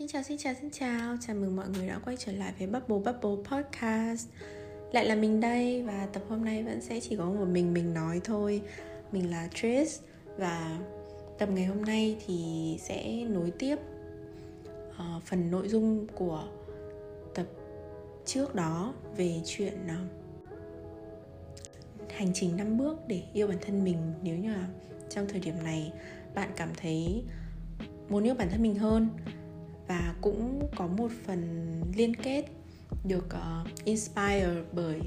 Xin chào, xin chào, xin chào. Chào mừng mọi người đã quay trở lại với Bubble Bubble Podcast. Lại là mình đây Và tập hôm nay vẫn sẽ chỉ có một mình mình nói thôi. Mình là Tris Và tập ngày hôm nay thì sẽ nối tiếp uh, Phần nội dung của tập trước đó Về chuyện uh, hành trình 5 bước để yêu bản thân mình. Nếu như là trong thời điểm này bạn cảm thấy muốn yêu bản thân mình hơn và cũng có một phần liên kết được uh, inspire bởi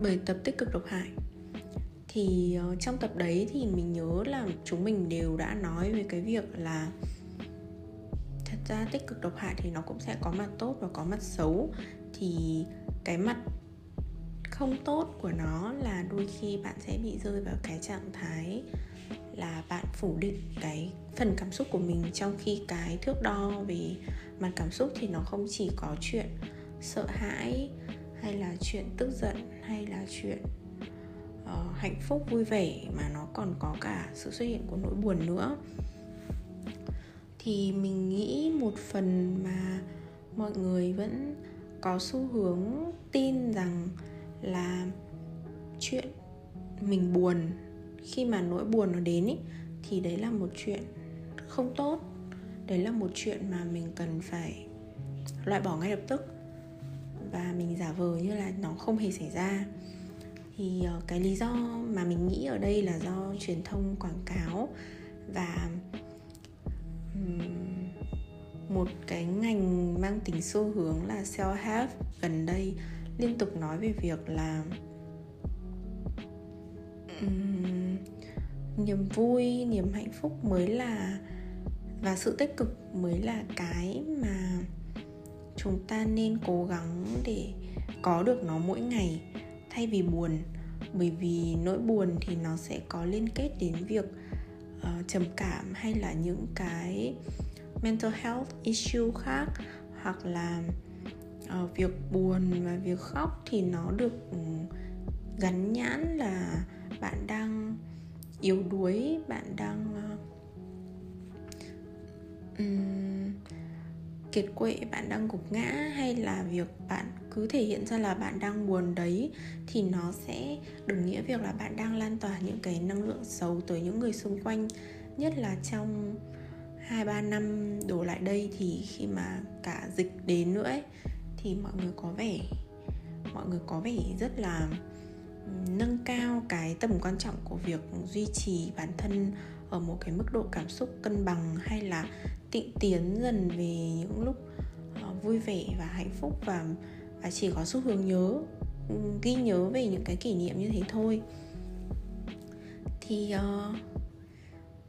bởi tập tích cực độc hại. Thì uh, trong tập đấy thì mình nhớ là chúng mình đều đã nói về cái việc là thật ra tích cực độc hại thì nó cũng sẽ có mặt tốt và có mặt xấu. Thì cái mặt không tốt của nó là đôi khi bạn sẽ bị rơi vào cái trạng thái là bạn phủ định cái phần cảm xúc của mình trong khi cái thước đo về mặt cảm xúc thì nó không chỉ có chuyện sợ hãi hay là chuyện tức giận hay là chuyện uh, hạnh phúc vui vẻ mà nó còn có cả sự xuất hiện của nỗi buồn nữa. Thì mình nghĩ một phần mà mọi người vẫn có xu hướng tin rằng là chuyện mình buồn khi mà nỗi buồn nó đến ý, thì đấy là một chuyện không tốt. Đấy là một chuyện mà mình cần phải loại bỏ ngay lập tức. Và mình giả vờ như là nó không hề xảy ra. Thì ờ, cái lý do mà mình nghĩ ở đây là do truyền thông quảng cáo và một cái ngành mang tính xu hướng là self help gần đây liên tục nói về việc là um, niềm vui niềm hạnh phúc mới là và sự tích cực mới là cái mà chúng ta nên cố gắng để có được nó mỗi ngày thay vì buồn. Bởi vì nỗi buồn thì nó sẽ có liên kết đến việc uh, trầm cảm hay là những cái mental health issue khác hoặc là uh, việc buồn và việc khóc thì nó được ừ, gắn nhãn là bạn đang yếu đuối bạn đang um, kiệt quệ bạn đang gục ngã hay là việc bạn cứ thể hiện ra là bạn đang buồn đấy thì nó sẽ đồng nghĩa việc là bạn đang lan tỏa những cái năng lượng xấu tới những người xung quanh. Nhất là trong hai ba năm đổ lại đây thì khi mà cả dịch đến nữa ấy, thì mọi người có vẻ mọi người có vẻ rất là nâng cao cái tầm quan trọng của việc duy trì bản thân ở một cái mức độ cảm xúc cân bằng hay là tịnh tiến dần về những lúc ờ, vui vẻ và hạnh phúc và và chỉ có xu hướng nhớ ừ, ghi nhớ về những cái kỷ niệm như thế thôi. Thì uh,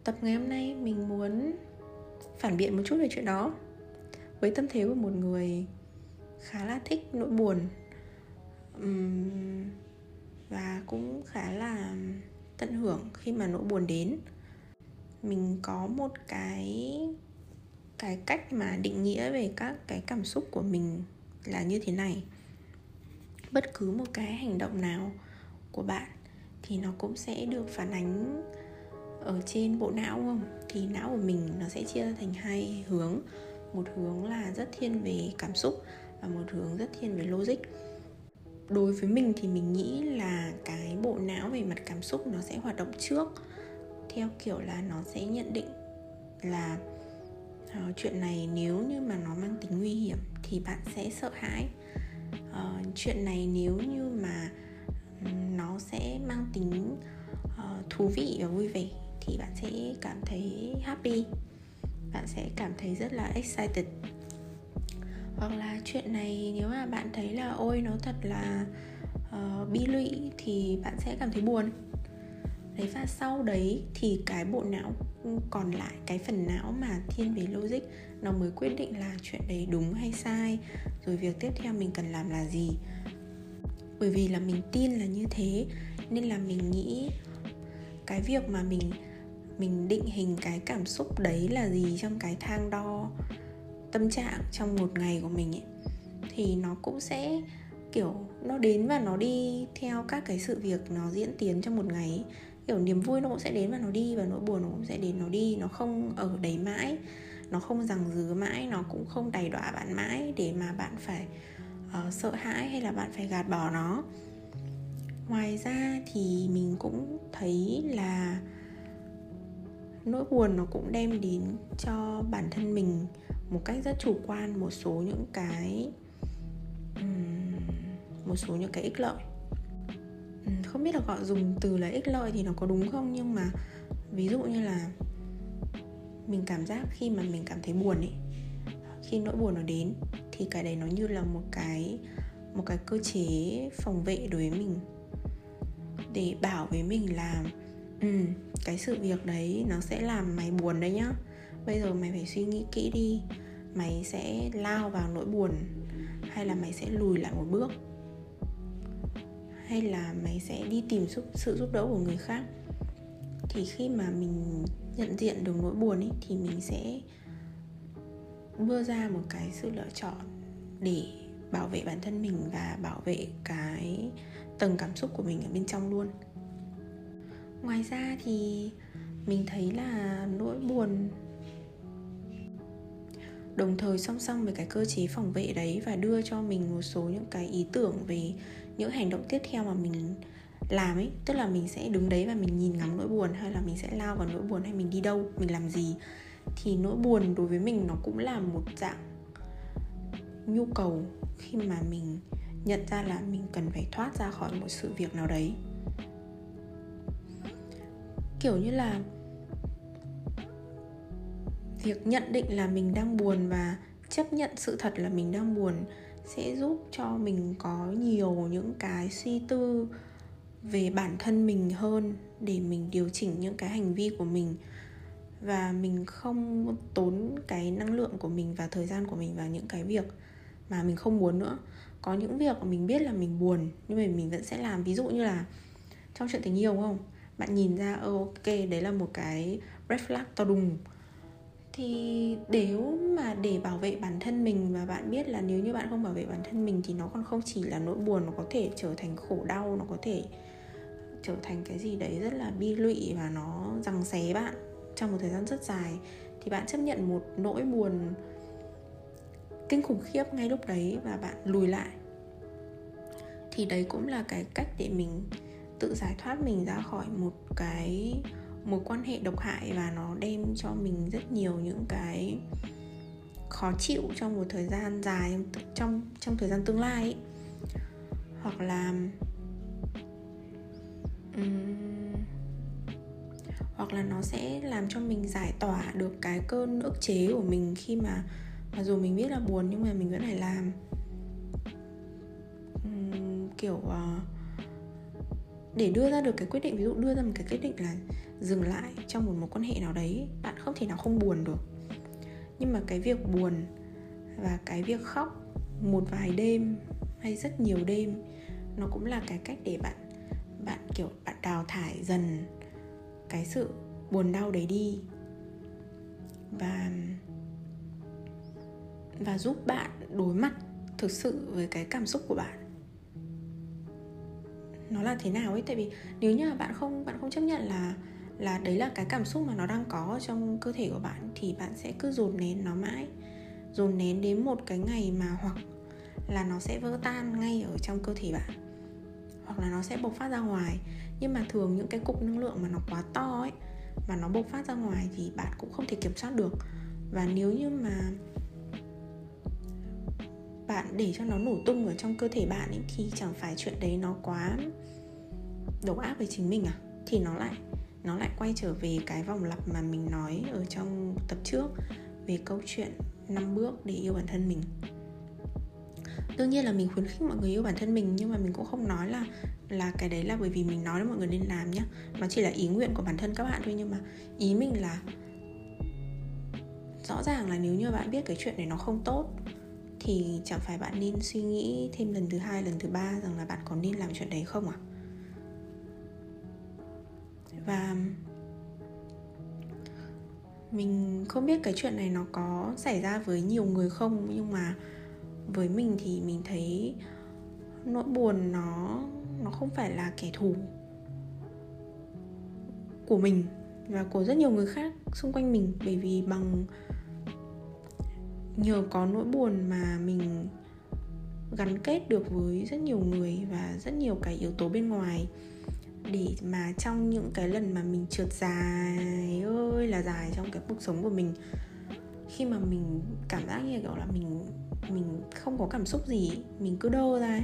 tập ngày hôm nay mình muốn phản biện một chút về chuyện đó. Với tâm thế của một người khá là thích nỗi buồn um, cũng khá là tận hưởng khi mà nỗi buồn đến. Mình có một cái cái cách mà định nghĩa về các cái cảm xúc của mình là như thế này. Bất cứ một cái hành động nào của bạn thì nó cũng sẽ được phản ánh ở trên bộ não không? Thì não của mình nó sẽ chia ra thành hai hướng. Một hướng là rất thiên về cảm xúc và một hướng rất thiên về logic đối với mình thì mình nghĩ là cái bộ não về mặt cảm xúc nó sẽ hoạt động trước. Theo kiểu là nó sẽ nhận định là uh, chuyện này nếu như mà nó mang tính nguy hiểm thì bạn sẽ sợ hãi. Uh, chuyện này nếu như mà nó sẽ mang tính uh, thú vị và vui vẻ thì bạn sẽ cảm thấy happy. Bạn sẽ cảm thấy rất là excited hoặc là chuyện này nếu mà bạn thấy là ôi nó thật là uh, bi lụy thì bạn sẽ cảm thấy buồn. Đấy và sau đấy thì cái bộ não còn lại cái phần não mà thiên về logic nó mới quyết định là chuyện đấy đúng hay sai rồi việc tiếp theo mình cần làm là gì. Bởi vì là mình tin là như thế nên là mình nghĩ cái việc mà mình mình định hình cái cảm xúc đấy là gì trong cái thang đo tâm trạng trong một ngày của mình ấy thì nó cũng sẽ kiểu nó đến và nó đi theo các cái sự việc nó diễn tiến trong một ngày ấy. kiểu niềm vui nó cũng sẽ đến và nó đi và nỗi buồn nó cũng sẽ đến nó đi nó không ở đấy mãi nó không rằng dứa mãi nó cũng không đầy đọa bạn mãi để mà bạn phải uh, sợ hãi hay là bạn phải gạt bỏ nó ngoài ra thì mình cũng thấy là nỗi buồn nó cũng đem đến cho bản thân mình một cách rất chủ quan, một số những cái một số những cái ích lợi. Không biết là gọi dùng từ là ích lợi thì nó có đúng không, nhưng mà ví dụ như là mình cảm giác khi mà mình cảm thấy buồn ấy khi nỗi buồn nó đến thì cái đấy nó như là một cái một cái cơ chế phòng vệ đối với mình. Để bảo với mình là ừ cái sự việc đấy nó sẽ làm mày buồn đấy nhá. Bây giờ mày phải suy nghĩ kỹ đi mày sẽ lao vào nỗi buồn hay là mày sẽ lùi lại một bước? Hay là mày sẽ đi tìm sự, sự giúp đỡ của người khác? Thì khi mà mình nhận diện được nỗi buồn ấy thì mình sẽ đưa ra một cái sự lựa chọn để bảo vệ bản thân mình và bảo vệ cái tầng cảm xúc của mình ở bên trong luôn. Ngoài ra thì mình thấy là nỗi buồn đồng thời song song với cái cơ chế phòng vệ đấy và đưa cho mình một số những cái ý tưởng về những hành động tiếp theo mà mình làm ấy. Tức là mình sẽ đứng đấy và mình nhìn ngắm nỗi buồn hay là mình sẽ lao vào nỗi buồn hay mình đi đâu, mình làm gì. Thì nỗi buồn đối với mình nó cũng là một dạng nhu cầu khi mà mình nhận ra là mình cần phải thoát ra khỏi một sự việc nào đấy. Kiểu như là việc nhận định là mình đang buồn và chấp nhận sự thật là mình đang buồn sẽ giúp cho mình có nhiều những cái suy tư về bản thân mình hơn để mình điều chỉnh những cái hành vi của mình. Và mình không tốn cái năng lượng của mình và thời gian của mình vào những cái việc mà mình không muốn nữa. Có những việc mà mình biết là mình buồn, nhưng mà mình vẫn sẽ làm. Ví dụ như là trong chuyện tình yêu không? Bạn nhìn ra ok, đấy là một cái red flag to đùng thì nếu mà để bảo vệ bản thân mình và bạn biết là nếu như bạn không bảo vệ bản thân mình thì nó còn không chỉ là nỗi buồn, nó có thể trở thành khổ đau, nó có thể trở thành cái gì đấy rất là bi lụy và nó răng xé bạn trong một thời gian rất dài. Thì bạn chấp nhận một nỗi buồn kinh khủng khiếp ngay lúc đấy và bạn lùi lại. Thì đấy cũng là cái cách để mình tự giải thoát mình ra khỏi một cái mối quan hệ độc hại và nó đem cho mình rất nhiều những cái khó chịu trong một thời gian dài trong trong thời gian tương lai ấy. hoặc là um, hoặc là nó sẽ làm cho mình giải tỏa được cái cơn ức chế của mình khi mà mặc dù mình biết là buồn nhưng mà mình vẫn phải làm um, kiểu uh, để đưa ra được cái quyết định ví dụ đưa ra một cái quyết định là dừng lại trong một mối quan hệ nào đấy, bạn không thể nào không buồn được. Nhưng mà cái việc buồn và cái việc khóc một vài đêm hay rất nhiều đêm, nó cũng là cái cách để bạn bạn, kiểu, bạn đào thải dần cái sự buồn đau đấy đi. Và và giúp bạn đối mặt thực sự với cái cảm xúc của bạn. Nó là thế nào ấy? Tại vì nếu như là bạn không bạn không chấp nhận là là đấy là cái cảm xúc mà nó đang có trong cơ thể của bạn, thì bạn sẽ cứ dồn nén nó mãi. Dồn nén đến một cái ngày mà hoặc là nó sẽ vỡ tan ngay ở trong cơ thể bạn, hoặc là nó sẽ bộc phát ra ngoài. Nhưng mà thường những cái cục năng lượng mà nó quá to ấy, mà nó bộc phát ra ngoài thì bạn cũng không thể kiểm soát được. Và nếu như mà bạn để cho nó nổ tung ở trong cơ thể bạn ấy, thì chẳng phải chuyện đấy nó quá độc ác với chính mình à? Thì nó lại nó lại quay trở về cái vòng lặp mà mình nói ở trong tập trước, về câu chuyện năm bước để yêu bản thân mình. Đương nhiên là mình khuyến khích mọi người yêu bản thân mình, nhưng mà mình cũng không nói là là cái đấy là bởi vì mình nói là mọi người nên làm nhé nó chỉ là ý nguyện của bản thân các bạn thôi, nhưng mà ý mình là rõ ràng là nếu như bạn biết cái chuyện này nó không tốt, thì chẳng phải bạn nên suy nghĩ thêm lần thứ hai, lần thứ ba rằng là bạn có nên làm chuyện đấy không à và mình không biết cái chuyện này nó có xảy ra với nhiều người không, nhưng mà với mình thì mình thấy nỗi buồn nó nó không phải là kẻ thù của mình và của rất nhiều người khác xung quanh mình. Bởi vì bằng nhờ có nỗi buồn mà mình gắn kết được với rất nhiều người và rất nhiều cái yếu tố bên ngoài để mà trong những cái lần mà mình trượt dài ơi là dài trong cái cuộc sống của mình khi mà mình cảm giác như kiểu là mình mình không có cảm xúc gì mình cứ đơ ra ấy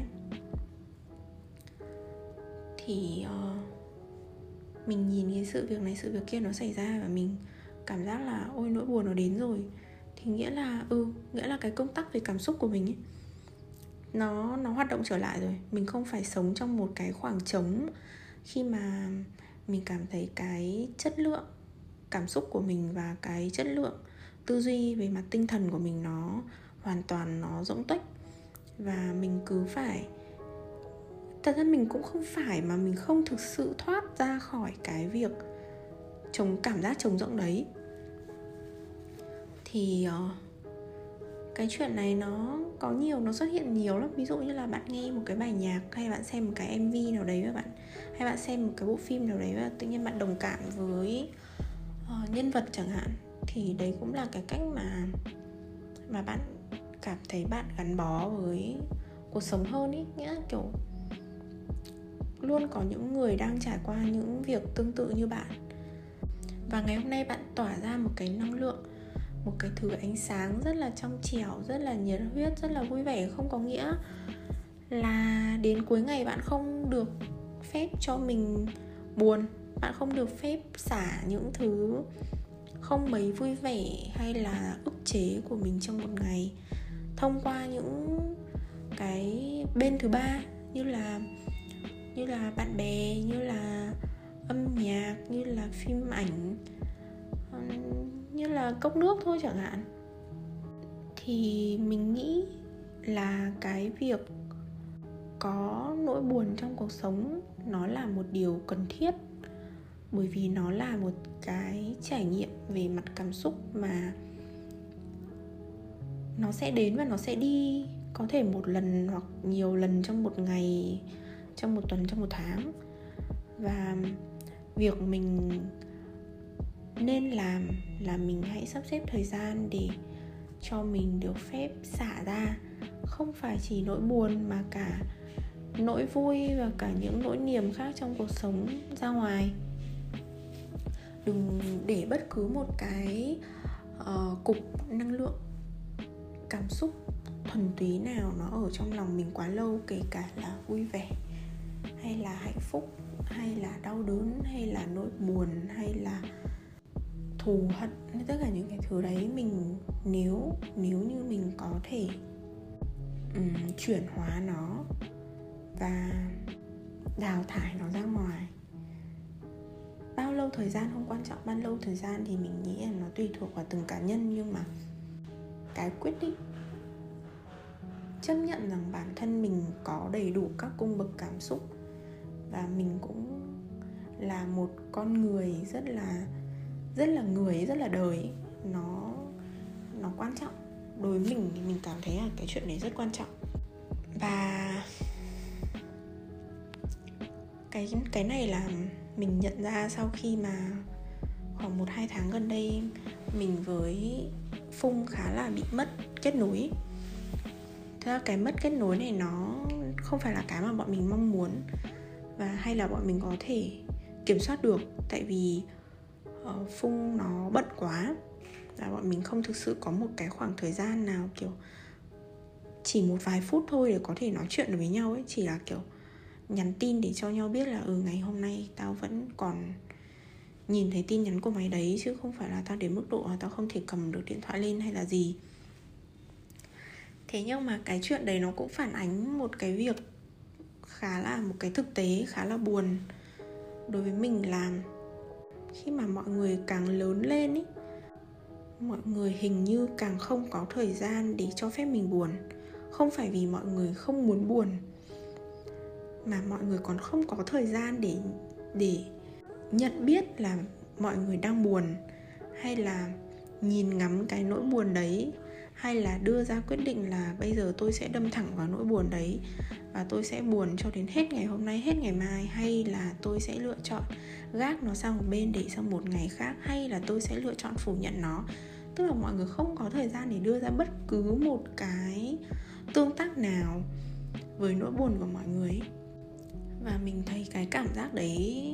thì uh, mình nhìn cái sự việc này sự việc kia nó xảy ra và mình cảm giác là ôi nỗi buồn nó đến rồi. Thì nghĩa là ừ nghĩa là cái công tắc về cảm xúc của mình ấy nó nó hoạt động trở lại rồi. Mình không phải sống trong một cái khoảng trống khi mà mình cảm thấy cái chất lượng cảm xúc của mình và cái chất lượng tư duy về mặt tinh thần của mình nó hoàn toàn nó rỗng tuếch và mình cứ phải thật ra mình cũng không phải mà mình không thực sự thoát ra khỏi cái việc chống cảm giác trống rỗng đấy. Thì uh, cái chuyện này nó có nhiều nó xuất hiện nhiều lắm. Ví dụ như là bạn nghe một cái bài nhạc hay bạn xem một cái mv nào đấy và bạn hay bạn xem một cái bộ phim nào đấy và tự nhiên bạn đồng cảm với uh, nhân vật chẳng hạn thì đấy cũng là cái cách mà mà bạn cảm thấy bạn gắn bó với cuộc sống hơn ý nghĩa kiểu luôn có những người đang trải qua những việc tương tự như bạn. Và ngày hôm nay bạn tỏa ra một cái năng lượng một cái thứ ánh sáng rất là trong trẻo, rất là nhiệt huyết, rất là vui vẻ, không có nghĩa là đến cuối ngày bạn không được phép cho mình buồn, bạn không được phép xả những thứ không mấy vui vẻ hay là ức chế của mình trong một ngày. Thông qua những cái bên thứ ba như là như là bạn bè, như là âm nhạc, như là phim ảnh như là cốc nước thôi chẳng hạn. Thì mình nghĩ là cái việc có nỗi buồn trong cuộc sống nó là một điều cần thiết, bởi vì nó là một cái trải nghiệm về mặt cảm xúc mà nó sẽ đến và nó sẽ đi. Có thể một lần hoặc nhiều lần trong một ngày, trong một tuần, trong một tháng. Và việc mình nên làm là mình hãy sắp xếp thời gian để cho mình được phép xả ra. Không phải chỉ nỗi buồn mà cả nỗi vui và cả những nỗi niềm khác trong cuộc sống ra ngoài. Đừng để bất cứ một cái uh, cục năng lượng cảm xúc thuần túy nào nó ở trong lòng mình quá lâu kể cả là vui vẻ hay là hạnh phúc hay là đau đớn hay là nỗi buồn hay là thù hận tất cả những cái thứ đấy mình nếu nếu như mình có thể um, chuyển hóa nó và đào thải nó ra ngoài. Bao lâu thời gian không quan trọng bao lâu thời gian thì mình nghĩ là nó tùy thuộc vào từng cá nhân nhưng mà cái quyết định chấp nhận rằng bản thân mình có đầy đủ các cung bậc cảm xúc và mình cũng là một con người rất là rất là người, rất là đời nó nó quan trọng. Đối với mình thì mình cảm thấy là cái chuyện đấy rất quan trọng. Và cái cái này là mình nhận ra sau khi mà khoảng một, hai tháng gần đây, mình với phung khá là bị mất kết nối. Thế ra cái mất kết nối này nó không phải là cái mà bọn mình mong muốn và hay là bọn mình có thể kiểm soát được. Tại vì uh, phung nó bận quá. Và bọn mình không thực sự có một cái khoảng thời gian nào kiểu chỉ một vài phút thôi để có thể nói chuyện được với nhau ấy. Chỉ là kiểu nhắn tin để cho nhau biết là ừ ngày hôm nay tao vẫn còn nhìn thấy tin nhắn của mày đấy chứ không phải là tao đến mức độ là tao không thể cầm được điện thoại lên hay là gì. Thế nhưng mà cái chuyện đấy nó cũng phản ánh một cái việc khá là một cái thực tế khá là buồn đối với mình làm khi mà mọi người càng lớn lên ý, mọi người hình như càng không có thời gian để cho phép mình buồn. Không phải vì mọi người không muốn buồn, mà mọi người còn không có thời gian để để nhận biết là mọi người đang buồn, hay là nhìn ngắm cái nỗi buồn đấy hay là đưa ra quyết định là bây giờ tôi sẽ đâm thẳng vào nỗi buồn đấy và tôi sẽ buồn cho đến hết ngày hôm nay, hết ngày mai, hay là tôi sẽ lựa chọn gác nó sang một bên để sang một ngày khác, hay là tôi sẽ lựa chọn phủ nhận nó. Tức là mọi người không có thời gian để đưa ra bất cứ một cái tương tác nào với nỗi buồn của mọi người và mình thấy cái cảm giác đấy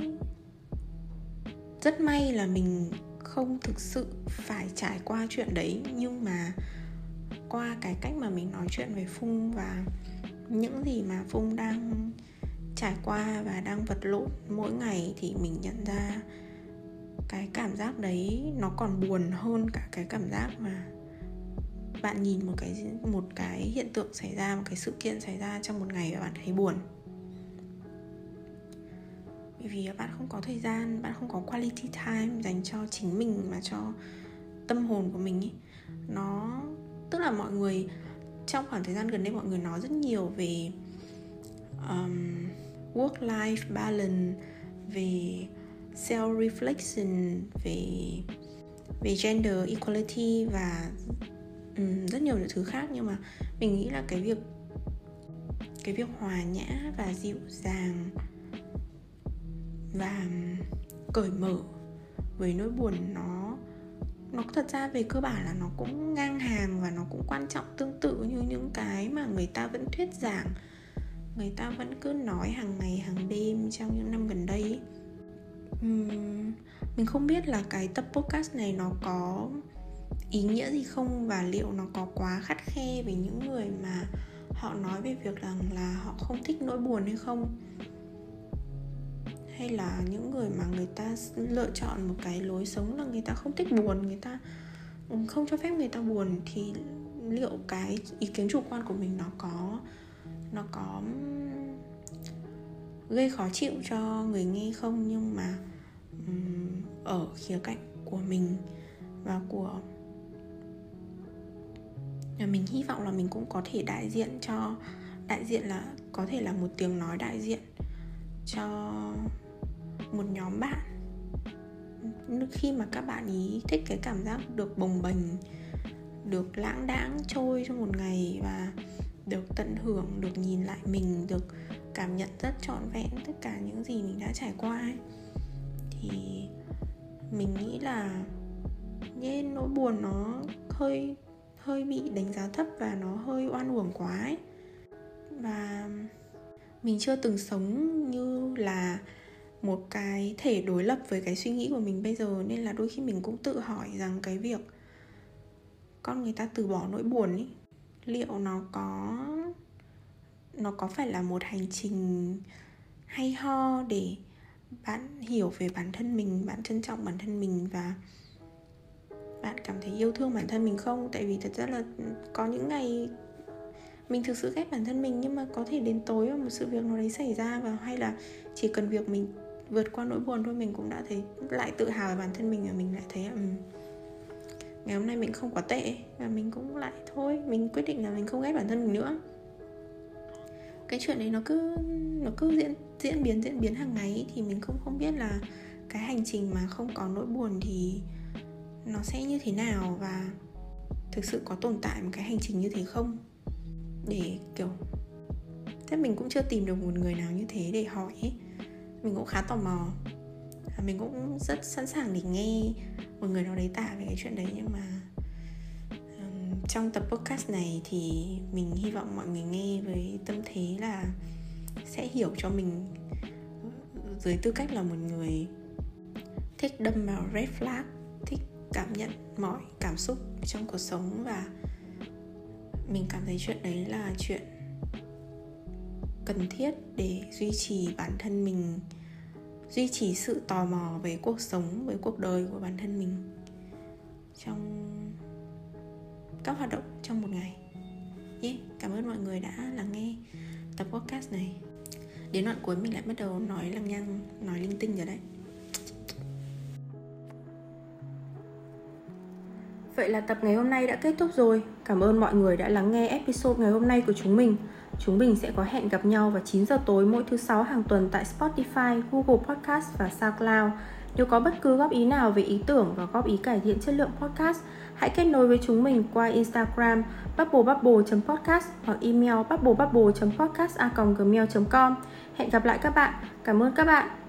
rất may là mình không thực sự phải trải qua chuyện đấy, nhưng mà qua cái cách mà mình nói chuyện về phung và những gì mà phung đang trải qua và đang vật lộn mỗi ngày thì mình nhận ra cái cảm giác đấy nó còn buồn hơn cả cái cảm giác mà bạn nhìn một cái một cái hiện tượng xảy ra, một cái sự kiện xảy ra trong một ngày và bạn thấy buồn bởi vì bạn không có thời gian, bạn không có quality time dành cho chính mình mà cho tâm hồn của mình ý. nó tức là mọi người trong khoảng thời gian gần đây mọi người nói rất nhiều về um, work life balance về self reflection về về gender equality và um, rất nhiều những thứ khác. Nhưng mà mình nghĩ là cái việc cái việc hòa nhã và dịu dàng và cởi mở với nỗi buồn nó nó thật ra về cơ bản là nó cũng ngang hàng và nó cũng quan trọng tương tự như những cái mà người ta vẫn thuyết giảng. Người ta vẫn cứ nói hàng ngày hàng đêm trong những năm gần đây uhm, mình không biết là cái tập podcast này nó có ý nghĩa gì không và liệu nó có quá khắt khe với những người mà họ nói về việc rằng là họ không thích nỗi buồn hay không hay là những người mà người ta lựa chọn một cái lối sống là người ta không thích buồn người ta ừ, không cho phép người ta buồn thì liệu cái ý kiến chủ quan của mình nó có nó có gây khó chịu cho người nghe không? Nhưng mà um, ở khía cạnh của mình và của mình hy vọng là mình cũng có thể đại diện cho đại diện là có thể là một tiếng nói đại diện cho một nhóm bạn. Khi mà các bạn ý thích cái cảm giác được bồng bềnh, được lãng đãng trôi trong một ngày và được tận hưởng, được nhìn lại mình, được cảm nhận rất trọn vẹn tất cả những gì mình đã trải qua ấy, thì mình nghĩ là nên nỗi buồn nó hơi hơi bị đánh giá thấp và nó hơi oan uổng quá ấy. Và mình chưa từng sống như là một cái thể đối lập với cái suy nghĩ của mình bây giờ nên là đôi khi mình cũng tự hỏi rằng cái việc con người ta từ bỏ nỗi buồn ấy liệu nó có nó có phải là một hành trình hay ho để bạn hiểu về bản thân mình, bạn trân trọng bản thân mình và bạn cảm thấy yêu thương bản thân mình không? Tại vì thật ra là có những ngày mình thực sự ghét bản thân mình nhưng mà có thể đến tối một sự việc nào đấy xảy ra và hay là chỉ cần việc mình vượt qua nỗi buồn thôi mình cũng đã thấy lại tự hào về bản thân mình và mình lại thấy um, ngày hôm nay mình không quá tệ và mình cũng lại thôi mình quyết định là mình không ghét bản thân mình nữa. Cái chuyện đấy nó cứ nó cứ diễn diễn biến diễn biến hàng ngày thì mình cũng không biết là cái hành trình mà không có nỗi buồn thì nó sẽ như thế nào và thực sự có tồn tại một cái hành trình như thế không? Để kiểu thế mình cũng chưa tìm được một người nào như thế để hỏi ấy mình cũng khá tò mò. À, mình cũng rất sẵn sàng để nghe một người nào đấy tả về cái chuyện đấy nhưng mà um, trong tập podcast này thì mình hy vọng mọi người nghe với tâm thế là sẽ hiểu cho mình dưới tư cách là một người thích đâm vào red flag thích cảm nhận mọi cảm xúc trong cuộc sống và mình cảm thấy chuyện đấy là chuyện cần thiết để duy trì bản thân mình duy trì sự tò mò về cuộc sống với cuộc đời của bản thân mình trong các hoạt động trong một ngày yeah, cảm ơn mọi người đã lắng nghe tập podcast này đến đoạn cuối mình lại bắt đầu nói lằng nhăng nói linh tinh rồi đấy Vậy là tập ngày hôm nay đã kết thúc rồi. Cảm ơn mọi người đã lắng nghe episode ngày hôm nay của chúng mình. Chúng mình sẽ có hẹn gặp nhau vào 9 giờ tối mỗi thứ sáu hàng tuần tại Spotify, Google Podcast và SoundCloud. Nếu có bất cứ góp ý nào về ý tưởng và góp ý cải thiện chất lượng podcast, hãy kết nối với chúng mình qua Instagram bubblebubble.podcast hoặc email bubblebubble.podcast.gmail.com Hẹn gặp lại các bạn. Cảm ơn các bạn.